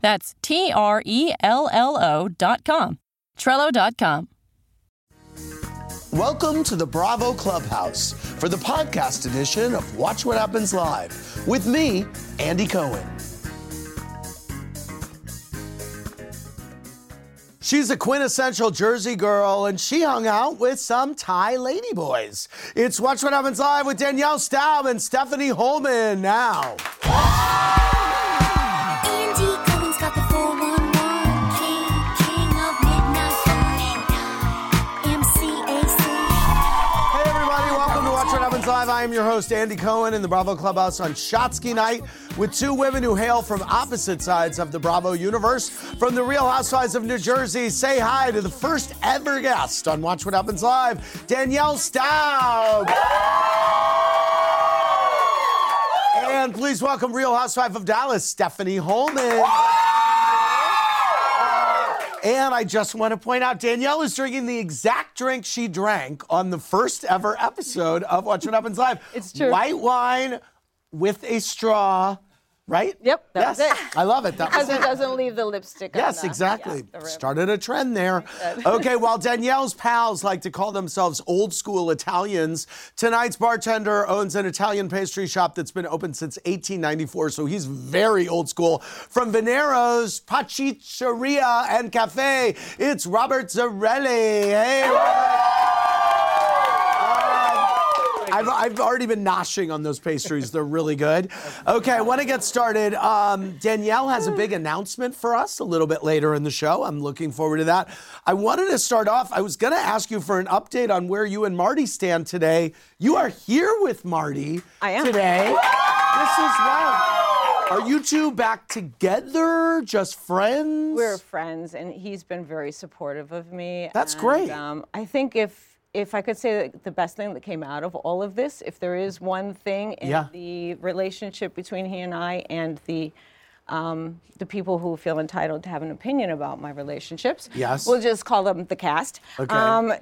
That's T R E L L O dot com. Trello dot com. Welcome to the Bravo Clubhouse for the podcast edition of Watch What Happens Live with me, Andy Cohen. She's a quintessential Jersey girl, and she hung out with some Thai ladyboys. It's Watch What Happens Live with Danielle Staub and Stephanie Hollman now. Live. I am your host, Andy Cohen, in the Bravo Clubhouse on Shotsky Night with two women who hail from opposite sides of the Bravo universe. From the Real Housewives of New Jersey, say hi to the first ever guest on Watch What Happens Live, Danielle Staub. And please welcome Real Housewife of Dallas, Stephanie Hollman. And I just want to point out Danielle is drinking the exact drink she drank on the first ever episode of Watch What Happens Live. It's true. White wine with a straw, right? Yep, that was yes. it. I love it. That was Because it doesn't leave the lipstick on Yes, the- exactly. yeah. Started a trend there. okay, while Danielle's pals like to call themselves old school Italians, tonight's bartender owns an Italian pastry shop that's been open since 1894, so he's very old school. From Veniero's Pasticceria and Cafe, it's Robert Zerilli. Hey, Robert. I've, I've already been noshing on those pastries. They're really good. Okay, I want to get started. Um, Danielle has a big announcement for us a little bit later in the show. I'm looking forward to that. I wanted to start off. I was going to ask you for an update on where you and Marty stand today. You are here with Marty I am. today. This is wow. Are you two back together? Just friends? We're friends, and he's been very supportive of me. That's and, great. Um, I think if if I could say that the best thing that came out of all of this, if there is one thing in Yeah. the relationship between he and I and the um, the people who feel entitled to have an opinion about my relationships, Yes. we'll just call them the cast. Okay. Um,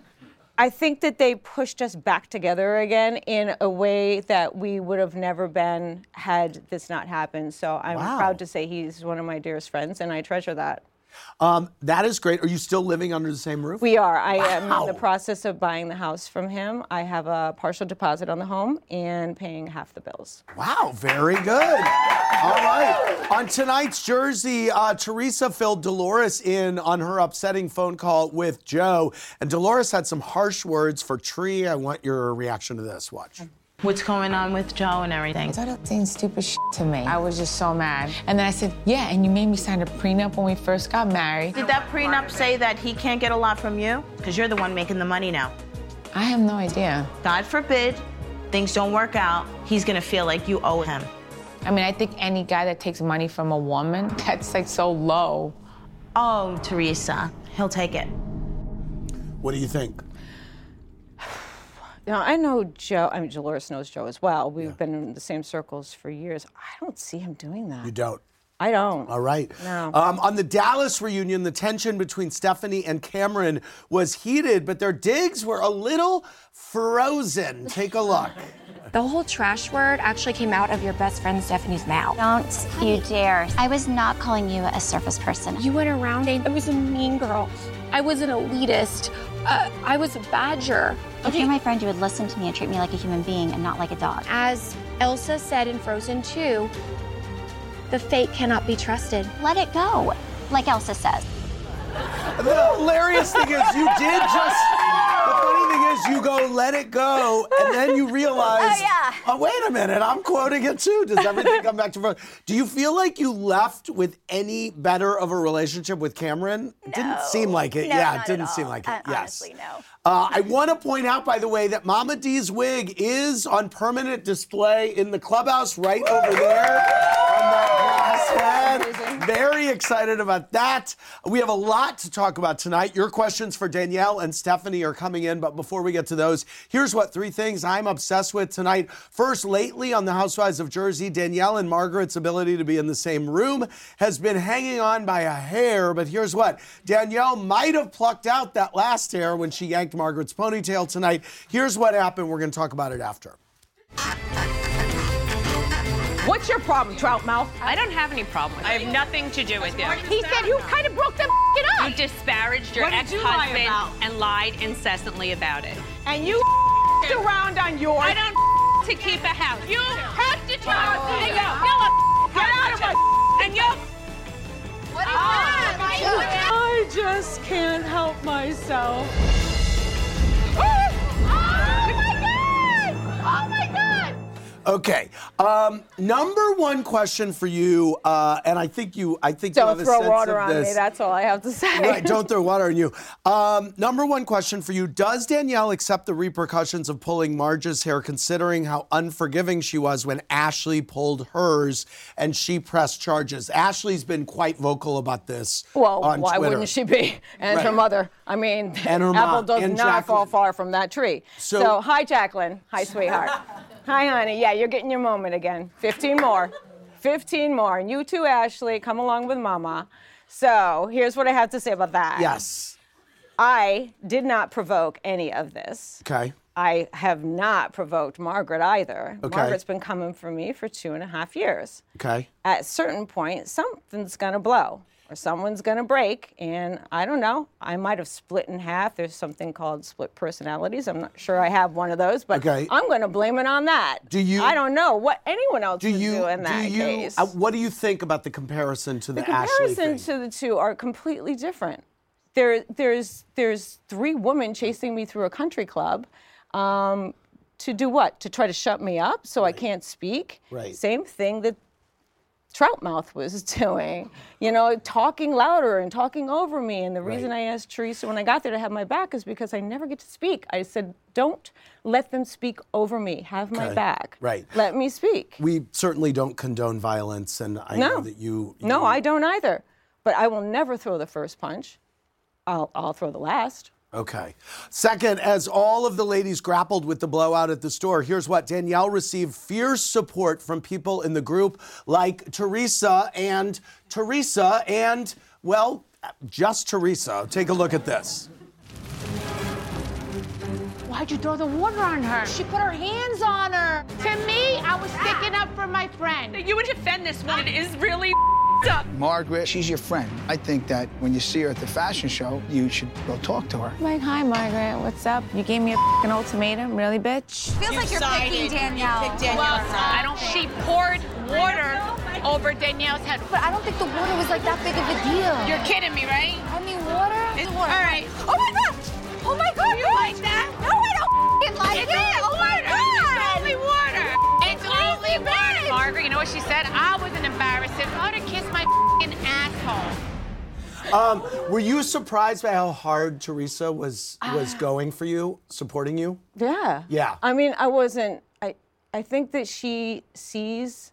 I think that they pushed us back together again in a way that we would have never been had this not happened. So I'm Wow. proud to say he's one of my dearest friends, and I treasure that. Um, that is great. Are you still living under the same roof? We are. I am in the process of buying the house from him. I have a partial deposit on the home and paying half the bills. Wow, very good. All right. On tonight's Jersey, uh, Teresa filled Dolores in on her upsetting phone call with Joe. And Dolores had some harsh words for Tree. I want your reaction to this. Watch. What's going on with Joe and everything. started saying stupid shit to me. I was just so mad. And then I said, yeah, and you made me sign a prenup when we first got married. Did that prenup say that he can't get a lot from you? Because you're the one making the money now. I have no idea. God forbid things don't work out, he's gonna feel like you owe him. I mean, I think any guy that takes money from a woman, that's like so low. Oh, Teresa, he'll take it. What do you think? Now, I know Joe, I mean, Dolores knows Joe as well. We've been in the same circles for years. I don't see him doing that. You don't. I don't. All right. No. Um, on the Dallas reunion, the tension between Stephanie and Kameron was heated, but their digs were a little frozen. Take a look. The whole trash word actually came out of your best friend Stephanie's mouth. Don't you dare. I was not calling you a surface person. You went around saying I was a mean girl. I was an elitist. Uh, I was a badger. If you're my friend, you would listen to me and treat me like a human being and not like a dog. As Elsa said in Frozen 2, the fate cannot be trusted. Let it go, like Elsa says. The hilarious thing is, you did just The funny thing is, you go, let it go, and then you realize, Oh, yeah. oh, wait a minute, I'm quoting it too. Does everything come back to front? Do you feel like you left with any better of a relationship with Kameron? It didn't seem like it. No, yeah, it didn't seem like it. Uh, yes. honestly, no. Uh, I want to point out, by the way, that Mama D's wig is on permanent display in the clubhouse right over there Very excited about that. We have a lot to talk about tonight. Your questions for Danielle and Stephanie are coming in, but before we get to those, here's what three things I'm obsessed with tonight. First, lately on The Housewives of Jersey, Danielle and Margaret's ability to be in the same room has been hanging on by a hair, but here's what Danielle might have plucked out that last hair when she yanked Margaret's ponytail tonight. Here's what happened. We're going to talk about it after. What's your problem, trout mouth? I don't have any problem. I have nothing to do with you. He said you kind of broke them it You disparaged your What did you lie ex-husband about? and lied incessantly about it. And you around on yours. I don't to keep a house. You have to talk Oh, to yeah. you. Get out of my And you. Oh, what is that? I just can't help myself. Okay. Um, number one question for you, uh, and I think you, I think Don't have a throw sense water of on this. me. That's all I have to say. Right, don't throw water on you. Um, number one question for you Does Danielle accept the repercussions of pulling Marge's hair, considering how unforgiving she was when Ashley pulled hers and she pressed charges? Ashley's been quite vocal about this. Well, why Twitter. wouldn't she be? And her mother. I mean, And her apple mom, does not fall far from that tree. So- So, hi, Jacqueline. Hi, sweetheart. hi, honey. Yeah, you're getting your moment again. 15 more. 15 more. And you too, Ashley. Come along with Mama. So here's what I have to say about that. Yes. I did not provoke any of this. Okay. I have not provoked Margaret either. Okay. Margaret's been coming for me for two and a half years. Okay. At a certain point, something's gonna blow or someone's gonna break, and I don't know. I might have split in half. There's something called split personalities. I'm not sure I have one of those, but Okay. I'm gonna blame it on that. Do you- I don't know what anyone else Do would you, do in that do you, case. uh, what do you think about the comparison to the, the comparison to the two are completely different. There, there's, there's three women chasing me through a country club. Um, to do what? To try to shut me up so I can't speak? Right. Same thing that Troutmouth was doing, you know, talking louder and talking over me. And the reason I asked Teresa when I got there to have my back is because I never get to speak. I said, don't let them speak over me. Have my Okay. back. Right. Let me speak. we certainly don't condone violence, and I know that you. No, you- I don't either. But I will never throw the first punch. I'll, I'll throw the last. Okay. Second, as all of the ladies grappled with the blowout at the store, here's what Danielle received fierce support from people in the group like Teresa and Teresa and, well, just Teresa. Take a look at this. Why'd you throw the water on her? She put her hands on her. To me, I was sticking up for my friend. You would defend this one. It is really up. Margaret, she's your friend. I think that when you see her at the fashion show, you should go talk to her. Like, hi, Margaret. What's up? You gave me a fing ultimatum, really, bitch? Feels like you're picking Danielle. Well, I don't. She poured water over Danielle's head. But I don't think the water was like that big of a deal. You're kidding me, right? I mean, water? It's- water. all right. Oh my god! Oh my god! You like that? No, I don't f***ing like It's it! only Oh my water. god! It's only water. It's only Crazy water. Margaret, you know what she said? I wasn't embarrassed. To kiss my fing asshole. Um, were you surprised by how hard Teresa was was going for you, supporting you? Yeah. Yeah. I mean, I wasn't. I I think that she sees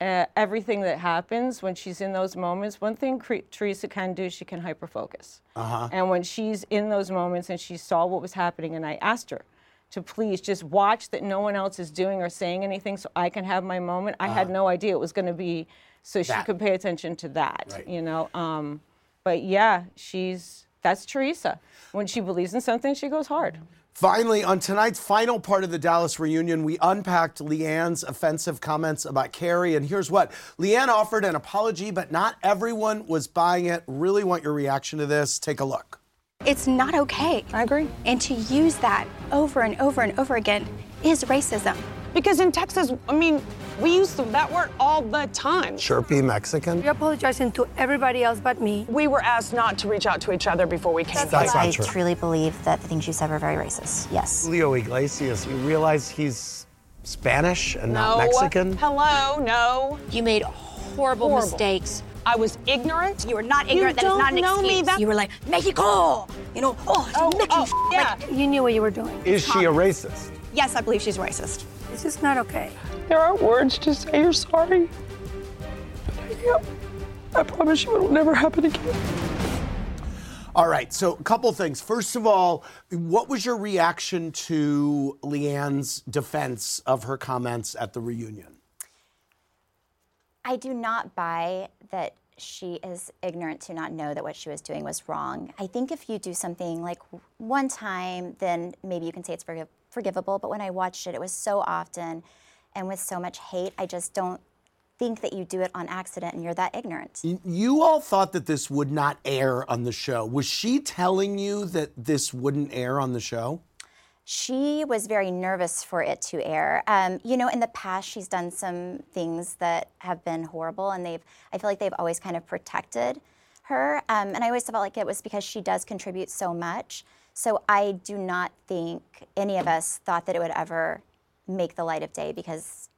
uh, everything that happens when she's in those moments. One thing Cre- Teresa can do, she can hyperfocus. Uh-huh. And when she's in those moments and she saw what was happening, and I asked her to please just watch that no one else is doing or saying anything, so I can have my moment. I had no idea it was going to be so she. That. could pay attention to that. Right. You know. Um, but yeah, she's that's Teresa. When she believes in something, she goes hard. Finally, on tonight's final part of the Dallas reunion, we unpacked LeeAnne's offensive comments about Kary. And here's what LeeAnne offered an apology, but not everyone was buying it. Really want your reaction to this. Take a look. It's not okay. I agree. And to use that over and over and over again is racism. Because in Texas, I mean, we use that word all the time. Chirpy Mexican? You're apologizing to everybody else but me. We were asked not to reach out to each other before we came. That's not I true. truly believe that the things you said were very racist. Yes. Julio Iglesias, you realize he's Spanish and not No. Uh, Mexican? Hello, no. You made horrible, Horrible. mistakes. I was ignorant. You were not You ignorant. that is don't not an know me that- You were like, Mexico! You know, oh, Oh, Mexico. oh, yeah. You knew what you were doing. Is she a racist? Yes, I believe she's racist. This is not okay. There aren't words to say you're sorry. But I am. I promise you it'll never happen again. All right, so a couple things. First of all, what was your reaction to LeeAnne's defense of her comments at the reunion? I do not buy that she is ignorant to not know that what she was doing was wrong. I think if you do something like one time, then maybe you can say it's forgiv- forgivable. But when I watched it, it was so often and with so much hate, I just don't think that you do it on accident and you're that ignorant. You all thought that this would not air on the show. Was she telling you that this wouldn't air on the show? She was very nervous for it to air. Um, you know, in the past, she's done some things that have been horrible, and they've. I feel like they've always kind of protected her, um, and I always felt like it was because she does contribute so much. So I do not think any of us thought that it would ever make the light of day because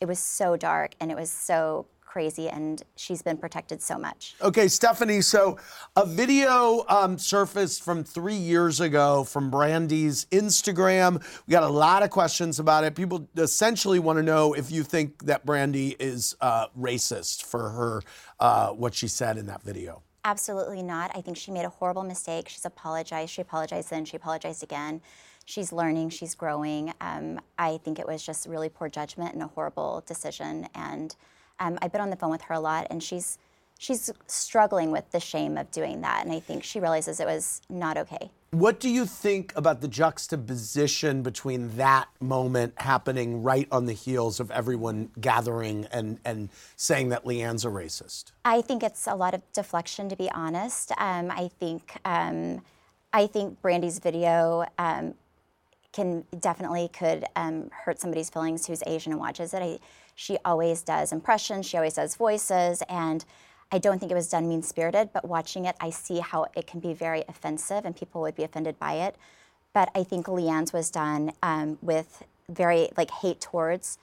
it was so dark and it was so crazy, and she's been protected so much. Okay, Stephanie, so a video um, surfaced from three years ago from Brandi's Instagram. We got a lot of questions about it. People essentially want to know if you think that Brandi is uh, racist for her, uh, what she said in that video. Absolutely not. I think she made a horrible mistake. She's apologized. She apologized then. She apologized again. She's learning. She's growing. Um, I think it was just really poor judgment and a horrible decision. And um, I've been on the phone with her a lot, and she's she's struggling with the shame of doing that. And I think she realizes it was not okay. What do you think about the juxtaposition between that moment happening right on the heels of everyone gathering and, and saying that LeeAnne's a racist? I think it's a lot of deflection, to be honest. Um, I think um, I think Brandi's video um, can definitely could um, hurt somebody's feelings who's Asian and watches it. I, she always does impressions. She always does voices, and I don't think it was done mean spirited. But watching it, I see how it can be very offensive, and people would be offended by it. But I think LeeAnne's was done um, with very like hate towards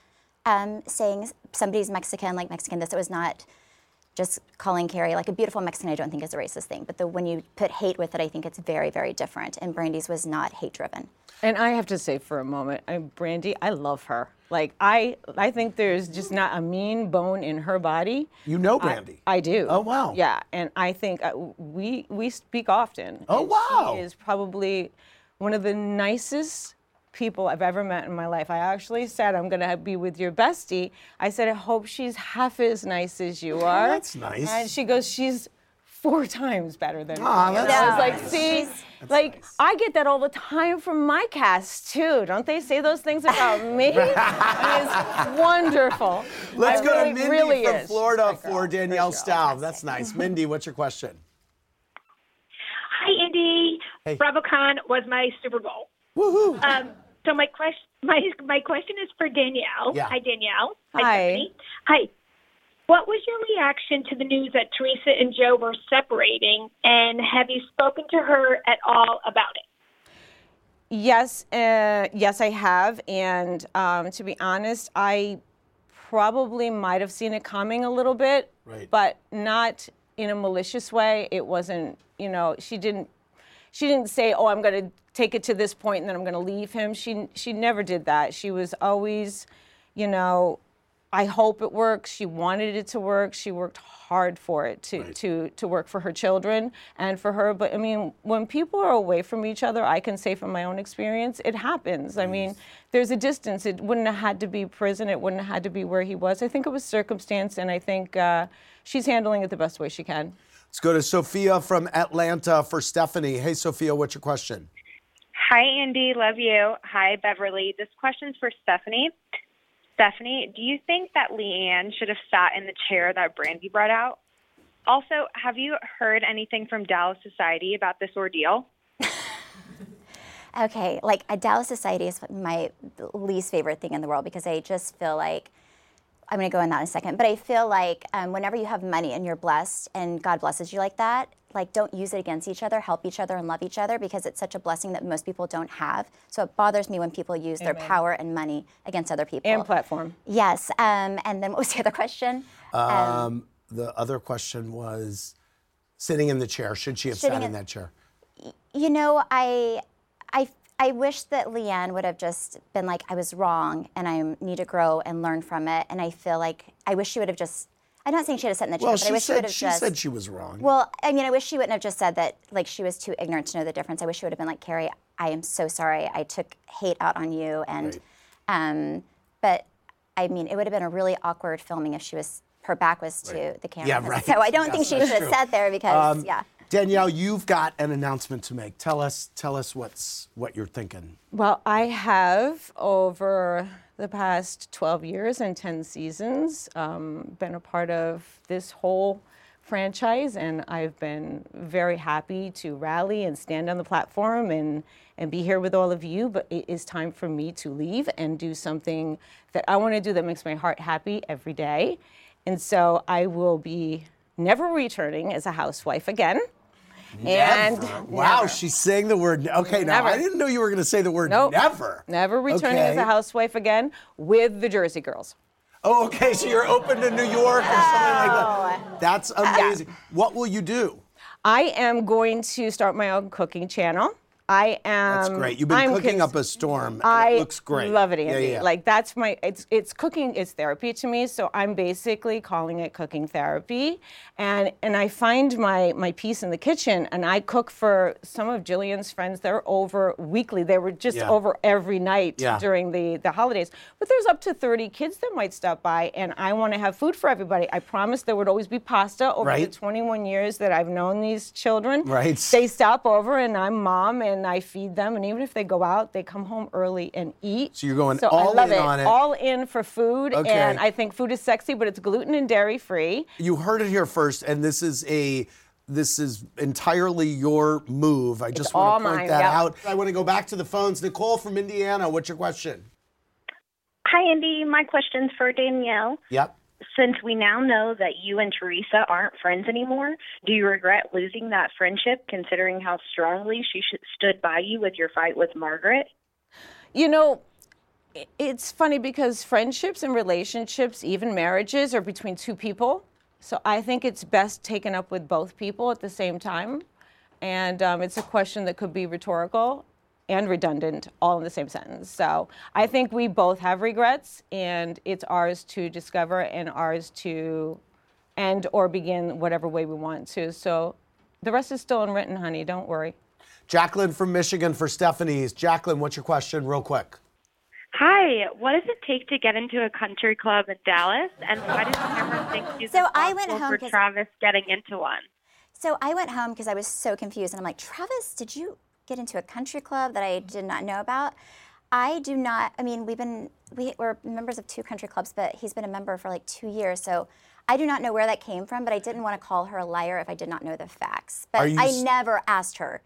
um, saying somebody's Mexican, like Mexican. This it was not just calling Kary like a beautiful Mexican. I don't think is a racist thing. But the, when you put hate with it, I think it's very, very different. And Brandi's was not hate driven. And I have to say for a moment, I, Brandi, I love her. Like I, I think there's just not a mean bone in her body. You know I- Brandi. I, do. Oh, wow. Yeah, and I think uh, we we speak often. Oh, and wow. She is probably one of the nicest people I've ever met in my life. I actually said I'm gonna be with your bestie. I said I hope she's half as nice as you are. that's nice. And she goes, she's four times better than Aw, me. And that's I was like, nice. see, like I get that all the time from my cast too. Don't they say those things about me? it's wonderful. Let's I go really, to Mindy really from is. Florida for Danielle Staub. That's nice. Mindy, what's your question? Hi, Indy. Hey. BravoCon was my Super Bowl. Woohoo! Um, so my question, my my question is for Danielle. Yeah. Hi, Danielle. Hi. Stephanie. Hi. What was your reaction to the news that Teresa and Joe were separating, and have you spoken to her at all about it? Yes, uh, yes, I have. And um, to be honest, I probably might have seen it coming a little bit, Right. but not in a malicious way. It wasn't, you know, she didn't. She didn't say, "Oh, I'm going to take it to this point and then I'm going to leave him." She she never did that. She was always, you know, I hope it works. She wanted it to work. She worked hard for it to, to, to work for her children and for her. But I mean, when people are away from each other, I can say from my own experience, it happens. I mean, there's a distance. It wouldn't have had to be prison. It wouldn't have had to be where he was. I think it was circumstance, and I think uh, she's handling it the best way she can. Let's go to Sophia from Atlanta for Stephanie. Hey, Sophia, what's your question? Hi, Andy. Love you. Hi, Beverly. This question's for Stephanie. Stephanie, do you think that LeeAnne should have sat in the chair that Brandi brought out? Also, have you heard anything from Dallas Society about this ordeal? Okay, like Dallas Society is my least favorite thing in the world because I just feel like I'm going to go in that in a second. But I feel like um, whenever you have money and you're blessed and God blesses you like that, like don't use it against each other, help each other and love each other because it's such a blessing that most people don't have. So it bothers me when people use their power and money against other people. And platform. Yes. Um, and then what was the other question? Um, the other question was sitting in the chair. Should she have sat in in- that chair? You know, I, I, I wish that LeeAnne would have just been like, I was wrong, and I need to grow and learn from it. And I feel like I wish she would have just. I'm not saying she had to sit in the chair, Well, but I she wish she would said have she just. said she was wrong. Well, I mean, I wish she wouldn't have just said that, like, she was too ignorant to know the difference. I wish she would have been like, Kary, I am so sorry. I took hate out on you. And, um, but I mean, it would have been a really awkward filming if she was, her back was to the camera. Yeah, right. So I don't Yes, think she should have sat there because, Um, yeah. Danielle, you've got an announcement to make. Tell us, tell us what's what you're thinking. Well, I have over the past 12 years and 10 seasons um, been a part of this whole franchise, and I've been very happy to rally and stand on the platform and, and be here with all of you. But it is time for me to leave and do something that I want to do that makes my heart happy every day. And so I will be never returning as a housewife again. And Never. wow, never. she's saying the word. Okay, now Never. I didn't know you were going to say the word Nope. never. Never returning as a housewife again with the Jersey Girls. Oh, okay. So you're open to New York or something like that. Oh. That's amazing. What will you do? I am going to start my own cooking channel. I am. That's great. You've been I'm cooking cons- up a storm. I it looks great. love it, Andy. Yeah, yeah. Like that's my it's it's cooking It's therapy to me. So I'm basically calling it cooking therapy, and and I find my my peace in the kitchen. And I cook for some of Jillian's friends. They're over weekly. They were just Yeah. over every night during the the holidays. But there's up to 30 kids that might stop by, and I want to have food for everybody. I promised there would always be pasta over Right. the 21 years that I've known these children. Right. They stop over, and I'm mom, and I feed them. And even if they go out, they come home early and eat. So you're going so all I love in it. on it. All in for food, Okay. and I think food is sexy, but it's gluten and dairy free. You heard it here first, and this is a this is entirely your move. I just all want to point mine, that yep. out. I want to go back to the phones. Nicole from Indiana, what's your question? Hi, Andy. My question's for Danielle. Yep. Since we now know that you and Teresa aren't friends anymore, do you regret losing that friendship considering how strongly she sh- stood by you with your fight with Margaret? You know, it's funny because friendships and relationships, even marriages, are between two people. So I think it's best taken up with both people at the same time. And um, it's a question that could be rhetorical and redundant all in the same sentence. So I think we both have regrets, and it's ours to discover and ours to end or begin whatever way we want to. So the rest is still unwritten, honey. Don't worry. Jacqueline from Michigan for Stephanie's. Jacqueline, what's your question, real quick? Hi, what does it take to get into a country club in Dallas? And why does Kameron think she's So I went home for 'cause- Travis getting into one? So I went home because I was so confused, and I'm like, Travis, did you get into a country club that I did not know about? I do not. I mean, we've been we, we're members of two country clubs, but he's been a member for like two years, so I do not know where that came from. But I didn't want to call her a liar if I did not know the facts. But Are you I s- never asked her,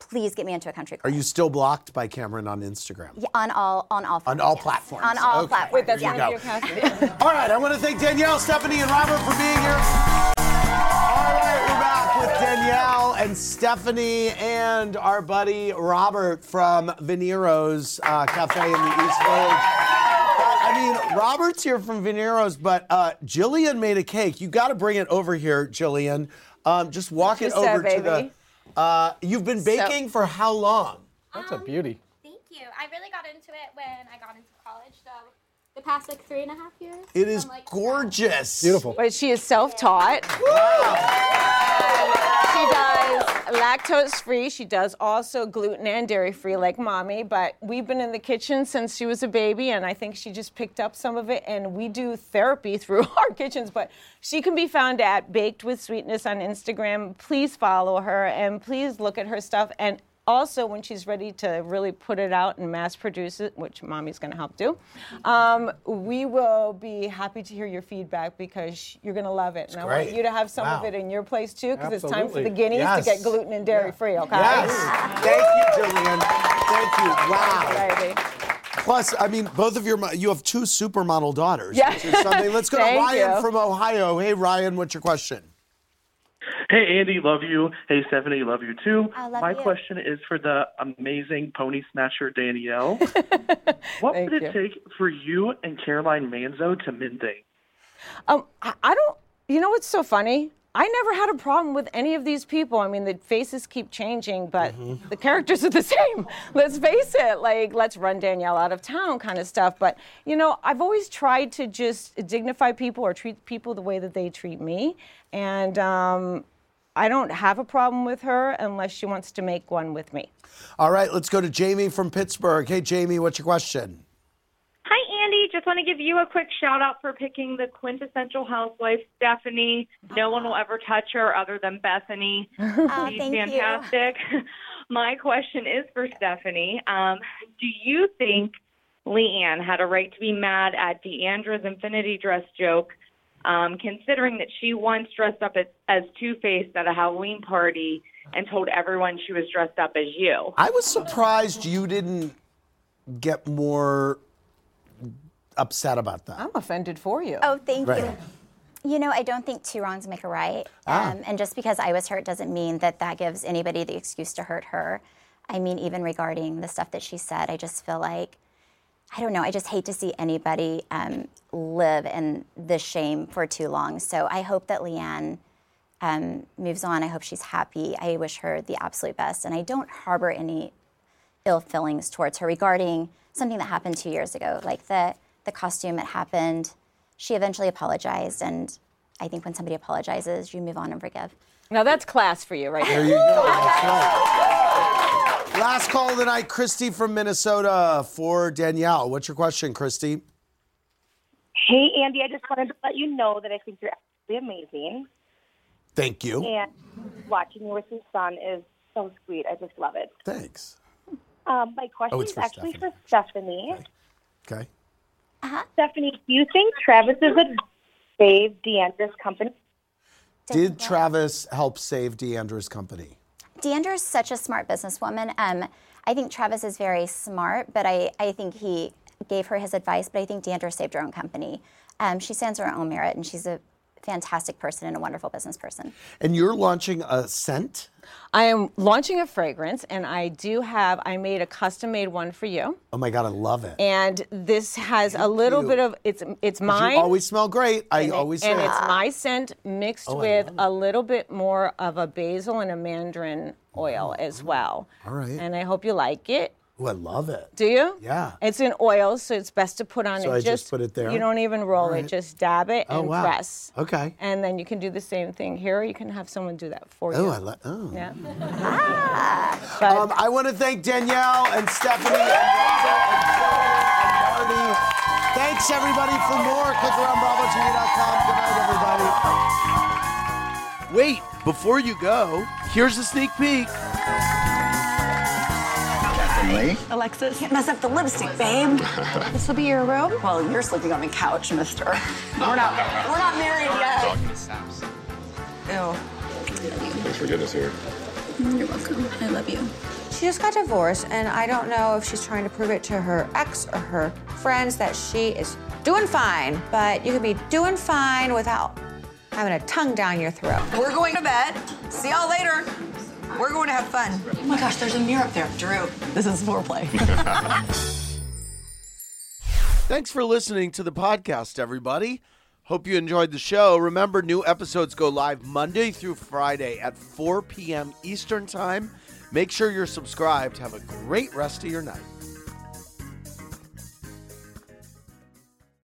please get me into a country club. Are you still blocked by Kameron on Instagram? Yeah, on all on all On all platforms. on all Okay. platforms. There you yeah. go. All right, I want to thank Danielle, Stephanie, and Robert for being here. Danielle and Stephanie and our buddy Robert from Veniero's uh, Cafe in the East Village. Uh, I mean, Robert's here from Veniero's, but uh, Jillian made a cake. You got to bring it over here, Jillian. Um, just walk You it said, over to the. Uh, you've been baking for how long? That's a beauty. Thank you. I really got into it when I got into college, so the past like three and a half years. It is like, gorgeous. Beautiful. But she is self-taught. She does lactose free. She does also gluten and dairy free, like mommy. But we've been in the kitchen since she was a baby, and I think she just picked up some of it. And we do therapy through our kitchens. But she can be found at Baked with Sweetness on Instagram. Please follow her and please look at her stuff. And also, when she's ready to really put it out and mass produce it, which mommy's going to help do, um, we will be happy to hear your feedback because you're going to love it. And I want you to have some of it in your place too because it's time for the guineas Yes. to get gluten and dairy free, okay? Yes. Thank you, Jillian. Thank you. Wow. Plus, I mean, both of your you have two supermodel daughters. Yeah. which is something. Let's go to Ryan you. from Ohio. Hey, Ryan, what's your question? Hey, Andy, love you. Hey, Stephanie, love you too. I love My you. question is for the amazing pony smasher Danielle. what would it take for you and Caroline Manzo to mend things? Um, I, I don't. You know what's so funny? I never had a problem with any of these people. I mean, the faces keep changing, but the characters are the same. Let's face it. Like, let's run Danielle out of town, kind of stuff. But you know, I've always tried to just dignify people or treat people the way that they treat me, and um, I don't have a problem with her unless she wants to make one with me. All right, let's go to Jamie from Pittsburgh. Hey, Jamie, what's your question? Hi, Andy. Just want to give you a quick shout out for picking the quintessential housewife, Stephanie. No one will ever touch her other than Bethany. Oh, She's thank you. fantastic. My question is for Stephanie. Um, do you think LeeAnne had a right to be mad at D'Andra's infinity dress joke, um, considering that she once dressed up as, as Two Face at a Halloween party and told everyone she was dressed up as you? I was surprised you didn't get more upset about that. I'm offended for you. Oh, thank Right. you. You know, I don't think two wrongs make a right. Ah. Um, and just because I was hurt doesn't mean that that gives anybody the excuse to hurt her. I mean, even regarding the stuff that she said, I just feel like, I don't know, I just hate to see anybody um, live in this shame for too long. So I hope that LeeAnne um, moves on. I hope she's happy. I wish her the absolute best. And I don't harbor any ill feelings towards her regarding something that happened two years ago, like the the costume that happened. She eventually apologized, and I think when somebody apologizes, you move on and forgive. Now that's class for you, right There you go. That's right. Last call of the night, Christy from Minnesota for Danielle. What's your question, Christy? Hey, Andy, I just wanted to let you know that I think you're absolutely amazing. Thank you. And watching you with your son is so sweet. I just love it. Thanks. Um, my question Oh, is for actually for Stephanie. Okay. Uh huh. Stephanie, do you think Travis is a save D'Andra's company? Did Travis help save D'Andra's company? D'Andra is such a smart businesswoman. Um, I think Travis is very smart, but I, I think he gave her his advice, but I think D'Andra saved her own company. Um, she stands on her own merit, and she's a fantastic person and a wonderful business person. And you're launching a scent? I am launching a fragrance, and I do have. I made a custom-made one for you, Oh my God, I love it. and this has a little you. bit of it's it's 'Cause mine. You always smell great. I and it- always and say it's my scent mixed Oh, I with a little bit more of a basil and a mandarin oil as oh, well. All right. And I hope you like it. Oh, I love it. Do you? Yeah. It's in oil, so it's best to put on So it. I just put it there? You don't even roll All right. it; just dab it Oh, and wow. press. Okay. And then you can do the same thing here. You can have someone do that for you. Oh, I like. Oh. Yeah. Um, I want to thank Danielle and Stephanie and Robert and Joe and Marty. Thanks everybody for more. Click around BravoTV.com. Good night, everybody. Wait, before you go, here's a sneak peek. Alexis, can't mess up the lipstick, babe. this will be your room. Well, you're sleeping on the couch, mister. We're not, we're not married yet. Ew. Thanks for getting us here. You're welcome. I love you. She just got divorced, and I don't know if she's trying to prove it to her ex or her friends that she is doing fine. But you can be doing fine without having a tongue down your throat. We're going to bed. See y'all later. We're going to have fun. Oh my gosh, there's a mirror up there. Drew, this is foreplay. Thanks for listening to the podcast, everybody. Hope you enjoyed the show. Remember, new episodes go live Monday through Friday at 4 p.m. Eastern Time. Make sure you're subscribed. Have a great rest of your night.